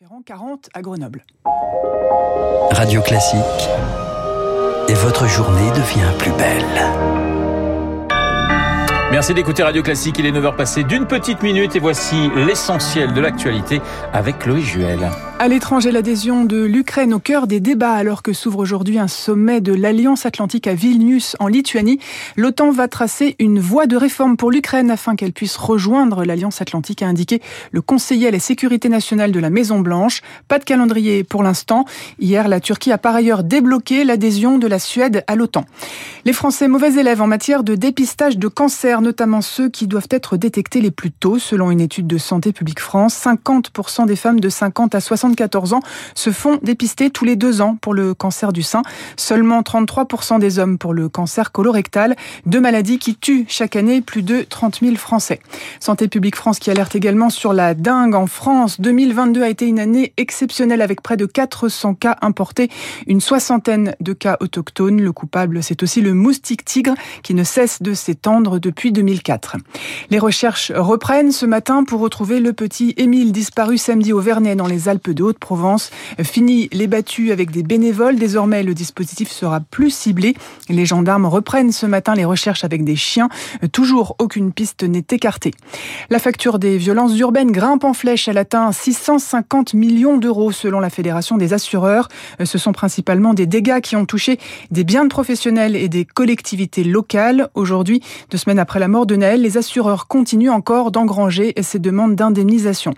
Ferrand 40 à Grenoble. Radio Classique. Et votre journée devient plus belle. Merci d'écouter Radio Classique. Il est 9h passé d'une petite minute et voici l'essentiel de l'actualité avec Chloé Juel. À l'étranger, l'adhésion de l'Ukraine au cœur des débats alors que s'ouvre aujourd'hui un sommet de l'Alliance Atlantique à Vilnius en Lituanie. L'OTAN va tracer une voie de réforme pour l'Ukraine afin qu'elle puisse rejoindre l'Alliance Atlantique, a indiqué le conseiller à la sécurité nationale de la Maison Blanche. Pas de calendrier pour l'instant. Hier, la Turquie a par ailleurs débloqué l'adhésion de la Suède à l'OTAN. Les Français mauvais élèves en matière de dépistage de cancer, notamment ceux qui doivent être détectés les plus tôt. Selon une étude de Santé publique France, 50% des femmes de 50 à 60 14 ans se font dépister tous les deux ans pour le cancer du sein. Seulement 33% des hommes pour le cancer colorectal, deux maladies qui tuent chaque année plus de 30 000 Français. Santé publique France qui alerte également sur la dingue en France. 2022 a été une année exceptionnelle avec près de 400 cas importés, une soixantaine de cas autochtones. Le coupable, c'est aussi le moustique tigre qui ne cesse de s'étendre depuis 2004. Les recherches reprennent ce matin pour retrouver le petit Émile disparu samedi au Vernet dans les Alpes de de Haute-Provence. Fini les battues avec des bénévoles. Désormais, le dispositif sera plus ciblé. Les gendarmes reprennent ce matin les recherches avec des chiens. Toujours aucune piste n'est écartée. La facture des violences urbaines grimpe en flèche. Elle atteint 650 millions d'euros selon la Fédération des assureurs. Ce sont principalement des dégâts qui ont touché des biens de professionnels et des collectivités locales. Aujourd'hui, deux semaines après la mort de Naël, les assureurs continuent encore d'engranger ces demandes d'indemnisation.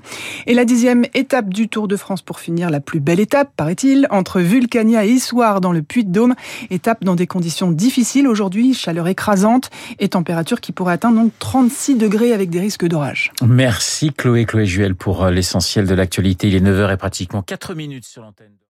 Et la dixième étape du Tour de France pour finir la plus belle étape, paraît-il, entre Vulcania et Issoire dans le Puy-de-Dôme. Étape dans des conditions difficiles aujourd'hui, chaleur écrasante et température qui pourrait atteindre donc 36 degrés avec des risques d'orage. Merci Chloé, Chloé Juel pour euh, l'essentiel de l'actualité. Il est 9h et pratiquement 4 minutes sur l'antenne.